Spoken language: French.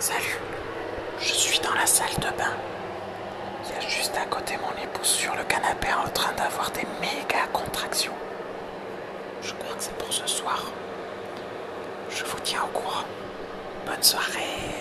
Salut, je suis dans la salle de bain. Il y a juste à côté mon épouse sur le canapé en train d'avoir des méga contractions. Je crois que c'est pour ce soir. Je vous tiens au courant. Bonne soirée.